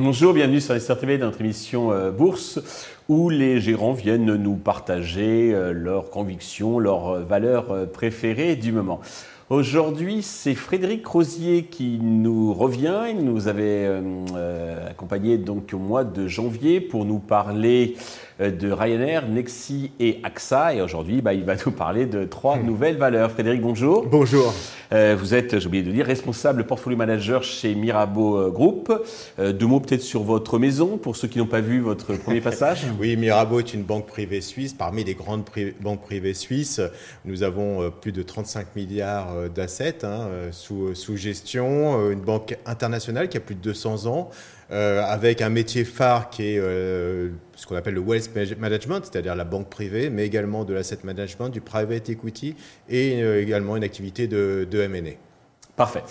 Bonjour, bienvenue sur SRTV TV dans notre émission euh, Bourse où les gérants viennent nous partager euh, leurs convictions, leurs euh, valeurs préférées du moment. Aujourd'hui, c'est Frédéric Rosier qui nous revient. Il nous avait accompagné donc au mois de janvier pour nous parler de Ryanair, Nexi et AXA. Et aujourd'hui, bah, il va nous parler de trois hmm. nouvelles valeurs. Frédéric, bonjour. Bonjour. Euh, vous êtes, j'ai oublié de dire, responsable portfolio manager chez Mirabeau Group. deux mots peut-être sur votre maison pour ceux qui n'ont pas vu votre premier passage. oui, Mirabeau est une banque privée suisse. Parmi les grandes banques privées suisses, nous avons plus de 35 milliards euh, d'assets hein, euh, sous, sous, gestion, euh, une banque internationale qui a plus de 200 ans, avec un métier phare qui est ce qu'on appelle le wealth management, c'est-à-dire la banque privée, mais également de l'asset management, du private equity et également une activité de, de M&A. Parfait.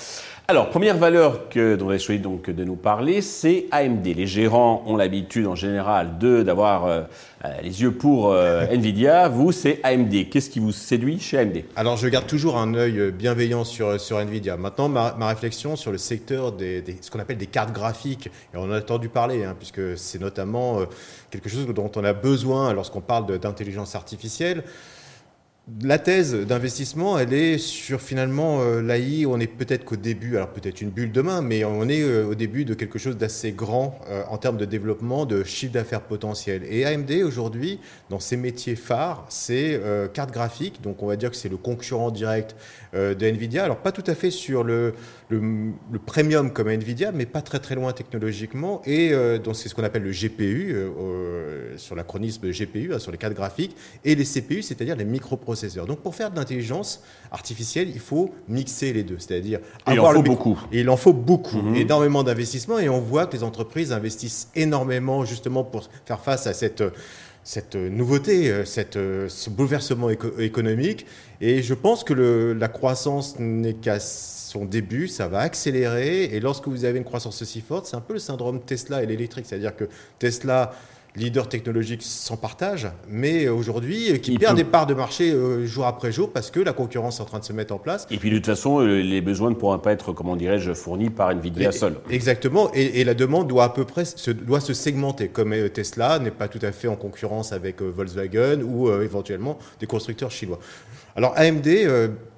Alors, première valeur que, dont vous avez choisi donc de nous parler, c'est AMD. Les gérants ont l'habitude en général de d'avoir euh, euh, les yeux pour euh, Nvidia. Vous, c'est AMD. Qu'est-ce qui vous séduit chez AMD Alors, je garde toujours un œil bienveillant sur, sur Nvidia. Maintenant, ma, réflexion sur le secteur des, ce qu'on appelle des cartes graphiques, et on a entendu parler, hein, puisque c'est notamment quelque chose dont on a besoin lorsqu'on parle d'intelligence artificielle. La thèse d'investissement, elle est sur finalement euh, l'AI, on est peut-être qu'au début, alors peut-être une bulle demain, mais on est euh, au début de quelque chose d'assez grand euh, en termes de développement, de chiffre d'affaires potentiel. Et AMD aujourd'hui, dans ses métiers phares, c'est carte graphique, donc on va dire que c'est le concurrent direct de Nvidia. Alors pas tout à fait sur le, le, premium comme Nvidia, mais pas très très loin technologiquement. Et donc c'est ce qu'on appelle le GPU, sur l'acronisme GPU, hein, sur les cartes graphiques, et les CPU, c'est-à-dire les microprocesseurs donc pour faire de l'intelligence artificielle, il faut mixer les deux, c'est-à-dire il en faut beaucoup. Et il en faut beaucoup, énormément d'investissements et on voit que les entreprises investissent énormément justement pour faire face à cette cette nouveauté, cette, ce bouleversement économique. Et je pense que le, la croissance n'est qu'à son début, ça va accélérer. Et lorsque vous avez une croissance aussi forte, c'est un peu le syndrome Tesla et l'électrique. C'est-à-dire que Tesla leader technologique sans partage, mais aujourd'hui qui perd des parts de marché euh, jour après jour parce que la concurrence est en train de se mettre en place. Et puis de toute façon, euh, les besoins ne pourront pas être, comment dirais-je, fournis par Nvidia seul. Exactement, et, la demande doit à peu près se, doit se segmenter, comme euh, Tesla n'est pas tout à fait en concurrence avec Volkswagen ou éventuellement des constructeurs chinois. Alors AMD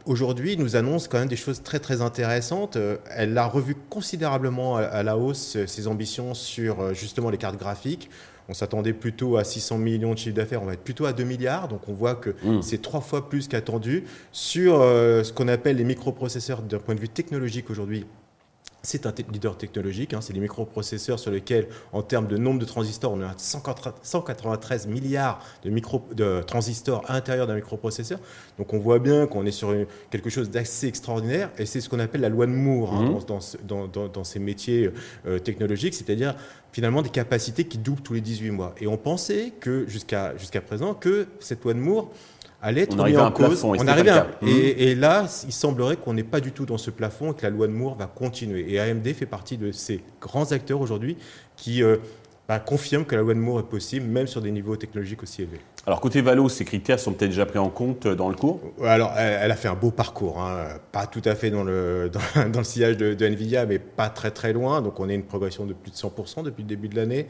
aujourd'hui nous annonce quand même des choses très très intéressantes. Elle a revu considérablement à la hausse ses ambitions sur justement les cartes graphiques. On s'attendait plutôt à 600 millions de chiffre d'affaires, on va être plutôt à 2 milliards. Donc on voit que mmh. c'est trois fois plus qu'attendu. Sur euh, ce qu'on appelle les microprocesseurs d'un point de vue technologique aujourd'hui, c'est un leader technologique, hein, c'est les microprocesseurs sur lesquels, en termes de nombre de transistors, on a 193 milliards de, micro, de transistors à l'intérieur d'un microprocesseur. Donc on voit bien qu'on est sur quelque chose d'assez extraordinaire, et c'est ce qu'on appelle la loi de Moore hein, mmh. dans, ces métiers euh, technologiques, c'est-à-dire finalement des capacités qui doublent tous les 18 mois. Et on pensait que jusqu'à jusqu'à présent que cette loi de Moore allait être mis en cause. on arrivait à... et, et, là, il semblerait qu'on n'est pas du tout dans ce plafond et que la loi de Moore va continuer. Et AMD fait partie de ces grands acteurs aujourd'hui qui euh, bah, confirment que la loi de Moore est possible, même sur des niveaux technologiques aussi élevés. Alors côté Valo, ces critères sont peut-être déjà pris en compte euh, dans le cours? Alors elle, a fait un beau parcours, hein. pas tout à fait dans le, dans, le sillage de, de, Nvidia, mais pas très très loin. Donc on a une progression de plus de 100% depuis le début de l'année.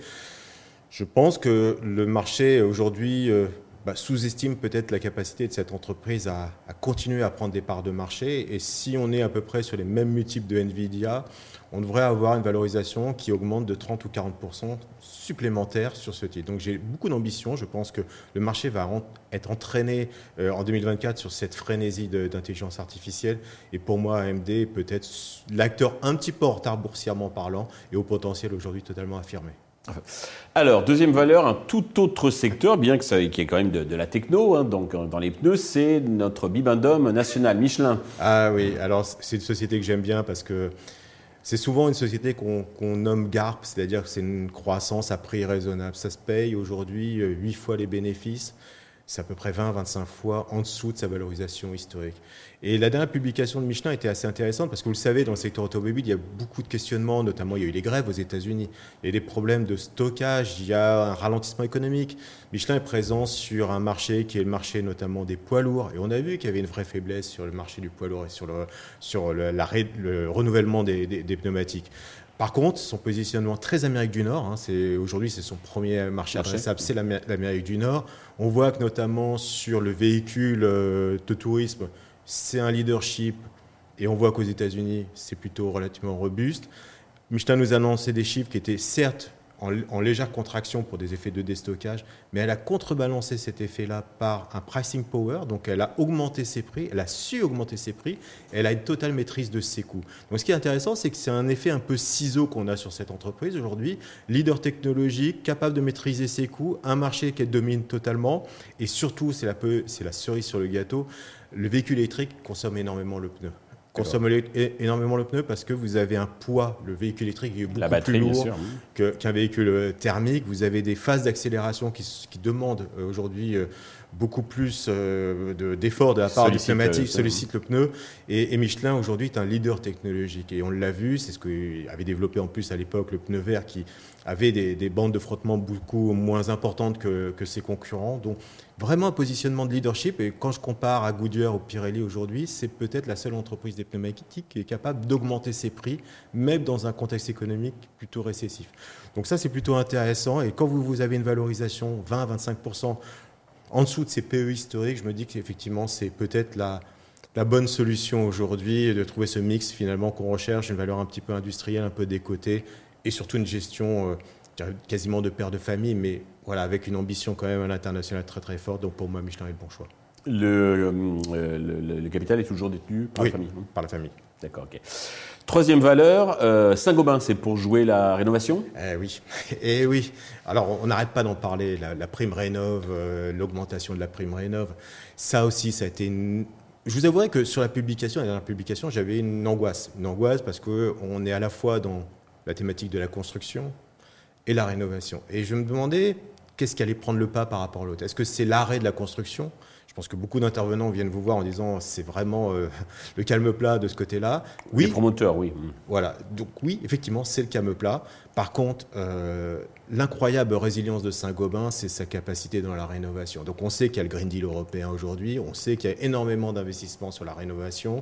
Je pense que le marché aujourd'hui euh, bah, sous-estime peut-être la capacité de cette entreprise à, continuer à prendre des parts de marché. Et si on est à peu près sur les mêmes multiples de Nvidia, on devrait avoir une valorisation qui augmente de 30 ou 40% supplémentaires sur ce titre. Donc j'ai beaucoup d'ambition. Je pense que le marché va être entraîné euh, en 2024 sur cette frénésie d'intelligence artificielle. Et pour moi, AMD peut être l'acteur un petit peu en retard boursièrement parlant et au potentiel aujourd'hui totalement affirmé. Alors, deuxième valeur, un tout autre secteur, bien que ça, qui est quand même de, la techno, hein, donc euh, dans les pneus, c'est notre bibendum national, Michelin. Ah oui, alors c'est une société que j'aime bien parce que c'est souvent une société qu'on nomme GARP, c'est-à-dire que c'est une croissance à prix raisonnable. Ça se paye aujourd'hui 8 euh, fois les bénéfices. C'est à peu près 20-25 fois en dessous de sa valorisation historique. Et la dernière publication de Michelin était assez intéressante parce que vous le savez, dans le secteur automobile, il y a beaucoup de questionnements, notamment il y a eu les grèves aux États-Unis, il y a des problèmes de stockage, il y a un ralentissement économique. Michelin est présent sur un marché qui est le marché notamment des poids lourds, et on a vu qu'il y avait une vraie faiblesse sur le marché du poids lourd et sur le, sur le, le renouvellement des pneumatiques. Par contre, son positionnement très Amérique du Nord, hein, c'est aujourd'hui c'est son premier marché adressable, c'est l'Amérique du Nord. On voit que notamment sur le véhicule euh, de tourisme, c'est un leadership, et on voit qu'aux États-Unis, c'est plutôt relativement robuste. Michelin nous a annoncé des chiffres qui étaient certes en, légère contraction pour des effets de déstockage, mais elle a contrebalancé cet effet-là par un pricing power, donc elle a augmenté ses prix, elle a su augmenter ses prix, elle a une totale maîtrise de ses coûts. Donc ce qui est intéressant, c'est que c'est un effet un peu ciseau qu'on a sur cette entreprise aujourd'hui, leader technologique, capable de maîtriser ses coûts, un marché qu'elle domine totalement, et surtout, c'est la, la cerise sur le gâteau, le véhicule électrique consomme énormément le pneu consomme énormément le pneu parce que vous avez un poids, le véhicule électrique est beaucoup plus lourd qu'un véhicule euh, thermique. Vous avez des phases d'accélération qui, demandent euh, aujourd'hui euh, beaucoup plus d'efforts de, la part du pneumatique, sollicite le pneu. Et, Michelin aujourd'hui est un leader technologique. Et on l'a vu, c'est ce qu'avait développé en plus à l'époque le pneu vert qui avait des, bandes de frottement beaucoup moins importantes que, que ses concurrents. Donc vraiment un positionnement de leadership. Et quand je compare à Goodyear ou Pirelli aujourd'hui, c'est peut-être la seule entreprise des pneumatiques qui est capable d'augmenter ses prix, même dans un contexte économique plutôt récessif. Donc ça, c'est plutôt intéressant. Et quand vous, vous avez une valorisation 20-25% en dessous de ces PE historiques, je me dis qu'effectivement, c'est peut-être la, la bonne solution aujourd'hui de trouver ce mix finalement qu'on recherche, une valeur un petit peu industrielle, un peu décotée, et surtout une gestion euh, quasiment de père de famille, mais voilà, avec une ambition quand même à l'international très très forte. Donc pour moi, Michelin est le bon choix. Le, euh, le, capital est toujours détenu par la famille Par la famille. D'accord, ok. Troisième valeur, euh, Saint-Gobain, c'est pour jouer la rénovation? Eh Oui, eh oui. Alors, on n'arrête pas d'en parler, la, prime rénov, euh, l'augmentation de la prime rénov. Ça aussi, ça a été une... Je vous avouerai que sur la publication, la dernière publication, j'avais une angoisse. Une angoisse parce qu'on est à la fois dans la thématique de la construction et la rénovation. Et je me demandais, qu'est-ce qui allait prendre le pas par rapport à l'autre? Est-ce que c'est l'arrêt de la construction? Pense que beaucoup d'intervenants viennent vous voir en disant c'est vraiment euh, le calme plat de ce côté-là. Oui. Les promoteurs, oui. Voilà. Donc oui, effectivement, c'est le calme plat. Par contre, euh, l'incroyable résilience de Saint-Gobain, c'est sa capacité dans la rénovation. Donc on sait qu'il y a le Green Deal européen aujourd'hui, on sait qu'il y a énormément d'investissements sur la rénovation.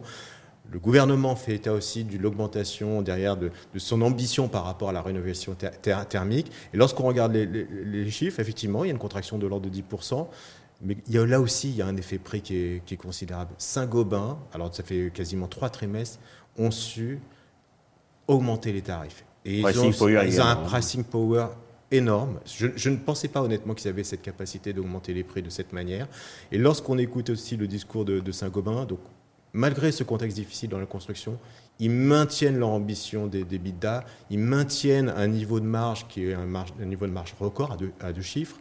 Le gouvernement fait état aussi de l'augmentation derrière de, son ambition par rapport à la rénovation thermique. Et lorsqu'on regarde les, chiffres, effectivement, il y a une contraction de l'ordre de 10%. Mais il y a, là aussi, il y a un effet prix qui est, considérable. Saint-Gobain, alors ça fait quasiment trois trimestres, ont su augmenter les tarifs. Et ils ont, un pricing power énorme. Je, ne pensais pas honnêtement qu'ils avaient cette capacité d'augmenter les prix de cette manière. Et lorsqu'on écoute aussi le discours de, de Saint-Gobain, donc malgré ce contexte difficile dans la construction, ils maintiennent leur ambition des, des bidas, ils maintiennent un niveau de marge qui est un, niveau de marge record à deux, à deux, chiffres.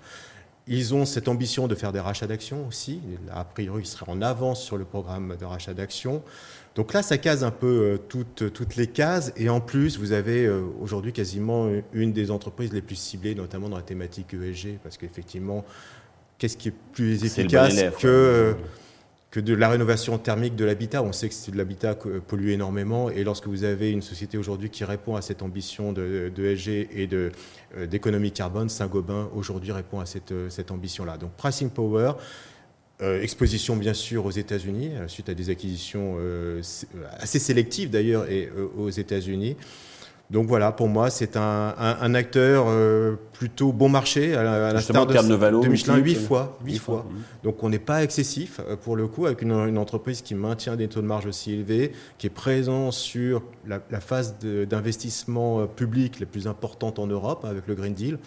Ils ont cette ambition de faire des rachats d'actions aussi. A priori, ils seraient en avance sur le programme de rachat d'actions. Donc là, ça case un peu euh, toutes, toutes les cases. Et en plus, vous avez euh, aujourd'hui quasiment une des entreprises les plus ciblées, notamment dans la thématique ESG, parce qu'effectivement, qu'est-ce qui est plus efficace que que de la rénovation thermique de l'habitat. On sait que l'habitat pollue énormément et lorsque vous avez une société aujourd'hui qui répond à cette ambition de, de SG et euh, d'économie carbone, Saint-Gobain aujourd'hui répond à cette, euh, cette ambition-là. Donc pricing power, euh, exposition bien sûr aux États-Unis suite à des acquisitions assez sélectives d'ailleurs et aux États-Unis. Donc voilà, pour moi, c'est un, acteur euh, plutôt bon marché, à, la star de, de, Michelin, 8 fois. 8 fois. Donc on n'est pas excessif, euh, pour le coup, avec une, entreprise qui maintient des taux de marge aussi élevés, qui est présent sur la, la phase d'investissement euh, public la plus importante en Europe, avec le Green Deal.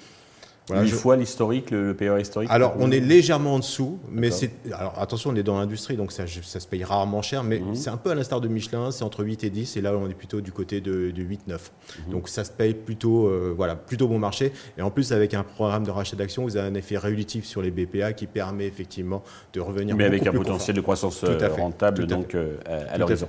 Voilà, fois l'historique, le, le historique Alors, on est légèrement en dessous, mais c'est. Alors, attention, on est dans l'industrie, donc ça, ça, se paye rarement cher, mais mhm. c'est un peu à l'instar de Michelin, c'est entre 8 et 10, et là, on est plutôt du côté de, 8-9. Mhm. Donc, ça se paye plutôt, euh, voilà, plutôt bon marché. Et en plus, avec un programme de rachat d'actions, vous avez un effet réductif sur les BPA qui permet effectivement de revenir Mais avec un potentiel de croissance euh, rentable, donc, euh, à, l'horizon.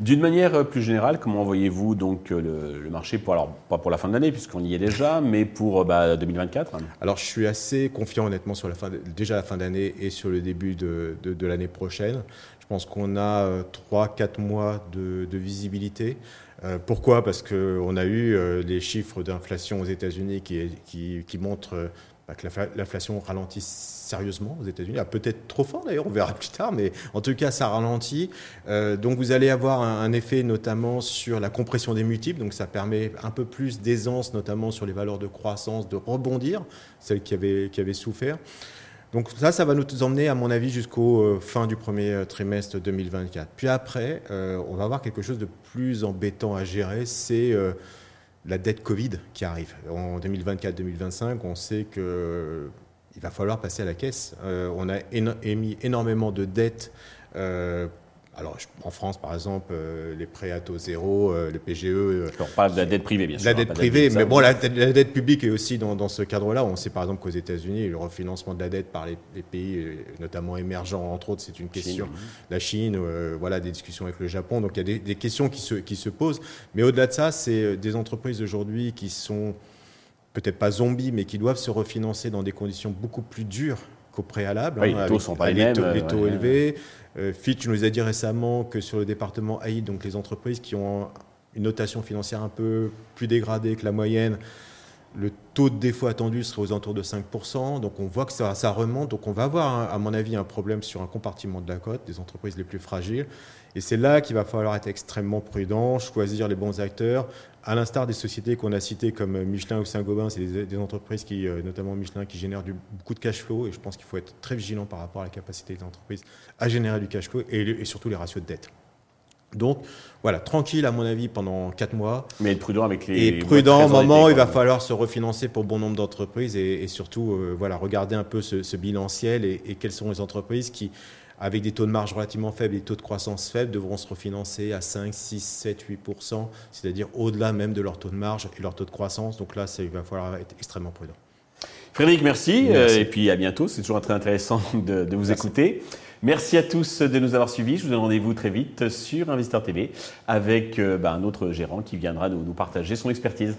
D'une manière plus générale, comment voyez-vous donc le, marché, pour, alors pas pour la fin de l'année, puisqu'on y est déjà, mais pour bah, 2024 Alors je suis assez confiant honnêtement sur la fin, déjà la fin d'année et sur le début de, de, l'année prochaine. Je pense qu'on a 3-4 mois de, de visibilité. Euh, pourquoi? Parce qu'on a eu euh, les chiffres d'inflation aux États-Unis qui, montrent euh, bah, que l'inflation ralentit sérieusement aux États-Unis. Ah, peut-être trop fort d'ailleurs, on verra plus tard, mais en tout cas ça ralentit. donc vous allez avoir un, effet notamment sur la compression des multiples, donc ça permet un peu plus d'aisance notamment sur les valeurs de croissance de rebondir, celles qui avaient, qui avaient souffert. Donc ça, ça va nous emmener, à mon avis, jusqu'au euh, fin du premier euh, trimestre 2024. Puis après, euh, on va avoir quelque chose de plus embêtant à gérer, c'est la dette Covid qui arrive. En 2024-2025, on sait qu'il va falloir passer à la caisse. on a émis énormément de dettes alors, en France, par exemple, euh, les prêts à taux zéro, euh, le PGE. Euh, on parle de la dette privée, bien sûr. La dette privée, mais bon, la, dette publique est aussi dans, ce cadre-là. On sait par exemple qu'aux États-Unis, le refinancement de la dette par les, pays, notamment émergents, entre autres, c'est une question. La Chine, voilà, des discussions avec le Japon. Donc, il y a des, questions qui se, qui se posent. Mais au-delà de ça, c'est des entreprises aujourd'hui qui sont peut-être pas zombies, mais qui doivent se refinancer dans des conditions beaucoup plus dures qu'au préalable. Oui, hein, les taux sont pas les, mêmes. les taux élevés. Euh, Fitch nous a dit récemment que sur le département AI, donc les entreprises qui ont une notation financière un peu plus dégradée que la moyenne, le taux de défaut attendu serait aux alentours de 5%. Donc on voit que ça, remonte. Donc on va avoir, à mon avis, un problème sur un compartiment de la cote des entreprises les plus fragiles. Et c'est là qu'il va falloir être extrêmement prudent, choisir les bons acteurs. À l'instar des sociétés qu'on a citées comme Michelin ou Saint-Gobain, c'est des, entreprises qui, euh, notamment Michelin, qui génèrent beaucoup de cash flow. Et je pense qu'il faut être très vigilant par rapport à la capacité des entreprises à générer du cash flow et, surtout les ratios de dette. Donc voilà, tranquille à mon avis pendant 4 mois. Mais être prudent avec les. Et prudent au moment, il va falloir se refinancer pour bon nombre d'entreprises et, surtout euh, voilà, regarder un peu ce, bilanciel et, et, quelles sont les entreprises qui, avec des taux de marge relativement faibles et des taux de croissance faibles, devront se refinancer à 5, 6, 7, 8%, c'est-à-dire au-delà même de leur taux de marge et leur taux de croissance. Donc là, il va falloir être extrêmement prudent. Frédéric, merci, euh, et puis à bientôt. C'est toujours très intéressant de, vous écouter. Merci à tous de nous avoir suivis. Je vous donne rendez-vous très vite sur Investor TV avec euh, bah, un autre gérant qui viendra nous partager son expertise.